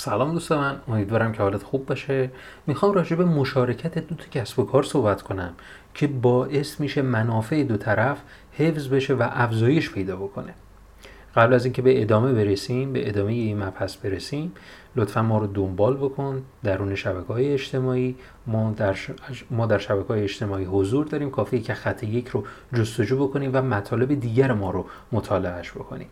سلام دوست من امیدوارم که حالت خوب باشه. می‌خوام راجع به مشارکت دو تا کسب و کار صحبت کنم که باعث میشه منافع دو طرف حفظ بشه و افزایش پیدا بکنه. قبل از اینکه به ادامه برسیم به ادامه این مبحث برسیم لطفا ما رو دنبال بکن. درون شبکه های اجتماعی ما در, ش... ما در شبکه های اجتماعی حضور داریم. کافیه که خط یک رو جستجو بکنیم و مطالب دیگر ما رو مطالعهش بکنیم.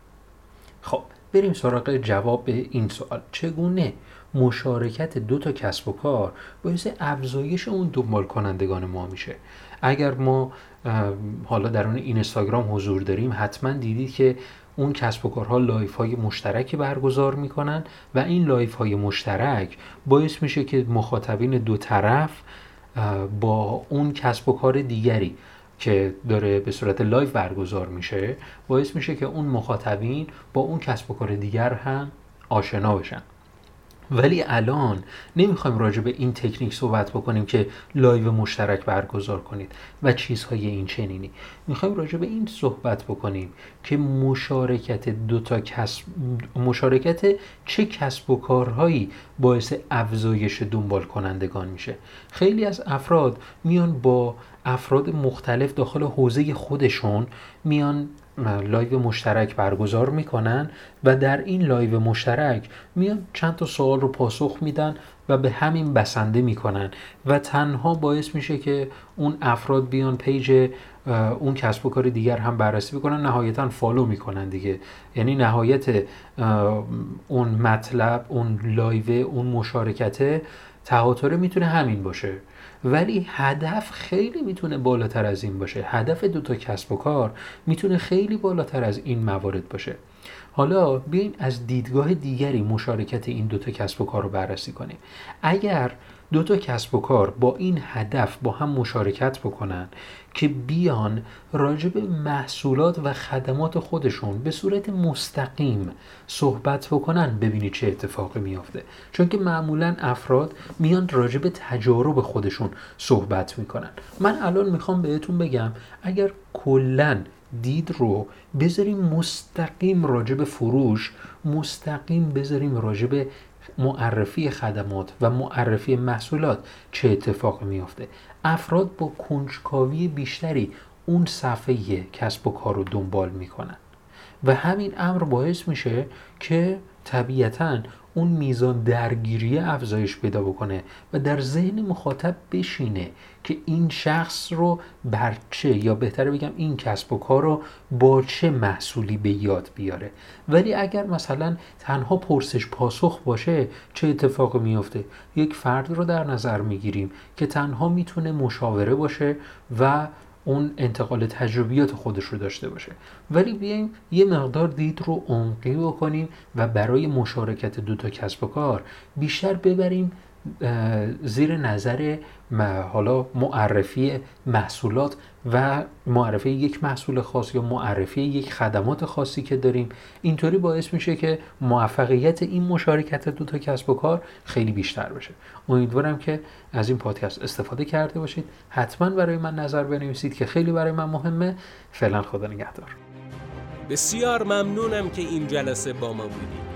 خب بریم سراغ جواب این سوال. چگونه مشارکت دو تا کسب و کار باعث افزایش اون دنبال کنندگان ما میشه؟ اگر ما حالا در اون اینستاگرام حضور داریم حتما دیدید که اون کسب و کارها live های مشترکی برگزار می‌کنن و این live های مشترک باعث میشه که مخاطبین دو طرف با اون کسب و کار دیگری که داره به صورت live برگزار میشه باعث میشه که اون مخاطبین با اون کسب و کار دیگر هم آشنا بشن. ولی الان نمی‌خوایم راجع به این تکنیک صحبت بکنیم که live مشترک برگزار کنید و چیزهای این چنینی. می‌خوایم راجع به این صحبت بکنیم که مشارکت دو تا کسب مشارکت چه کسب و کارهایی باعث افزایش دنبال کنندگان میشه. خیلی از افراد میان با افراد مختلف داخل حوزه خودشون میان live مشترک برگزار می‌کنن و در این live مشترک میان چند تا سوال رو پاسخ میدن و به همین بسنده می‌کنن و تنها باعث میشه که اون افراد بیان page اون کسب و کار دیگر هم بررسی بکنن. نهایتا follow می‌کنن دیگه. یعنی نهایت اون مطلب اون live اون مشارکته تهاتره می‌تونه همین باشه. ولی هدف خیلی می‌تونه بالاتر از این باشه. هدف دو تا کسب و کار می‌تونه خیلی بالاتر از این موارد باشه. حالا بیاین از دیدگاه دیگری مشارکت این دوتا کسب و کار رو بررسی کنیم. اگر دو تا کسب و کار با این هدف با هم مشارکت بکنن که بیان راجع به محصولات و خدمات خودشون به صورت مستقیم صحبت بکنن ببینید چه اتفاقی میافته. چون که معمولا افراد میان راجع به تجارب خودشون صحبت می‌کنن. من الان می‌خوام بهتون بگم اگر کلا دید رو بذاریم مستقیم راجع به فروش مستقیم بذاریم راجع به معرفی خدمات و معرفی محصولات چه اتفاقی میافته. افراد با کنجکاوی بیشتری اون صفحه کسب و کار رو دنبال می‌کنن. و همین امر باعث میشه که طبیعتا اون میزان درگیری افزایش پیدا بکنه و در ذهن مخاطب بشینه که این شخص رو بر چه یا بهتره بگم این کسب و کار رو با چه محصولی به یاد بیاره. ولی اگر مثلا تنها پرسش پاسخ باشه چه اتفاقی میفته یک فرد رو در نظر می‌گیریم که تنها می‌تونه مشاوره باشه و اون انتقال تجربیات خودش رو داشته باشه. ولی بیایم یه مقدار دید رو عمقی بکنیم و برای مشارکت دو تا کسب و کار بیشتر ببریم زیر نظر حالا معرفی محصولات و معرفی یک محصول خاص یا معرفی یک خدمات خاصی که داریم. اینطوری باعث میشه که موفقیت این مشارکت دو تا کسب و کار خیلی بیشتر بشه. امیدوارم که از این پادکست استفاده کرده باشید. حتما برای من نظر بنویسید که خیلی برای من مهمه. فعلا خدا نگهدار. بسیار ممنونم که این جلسه با ما بودید.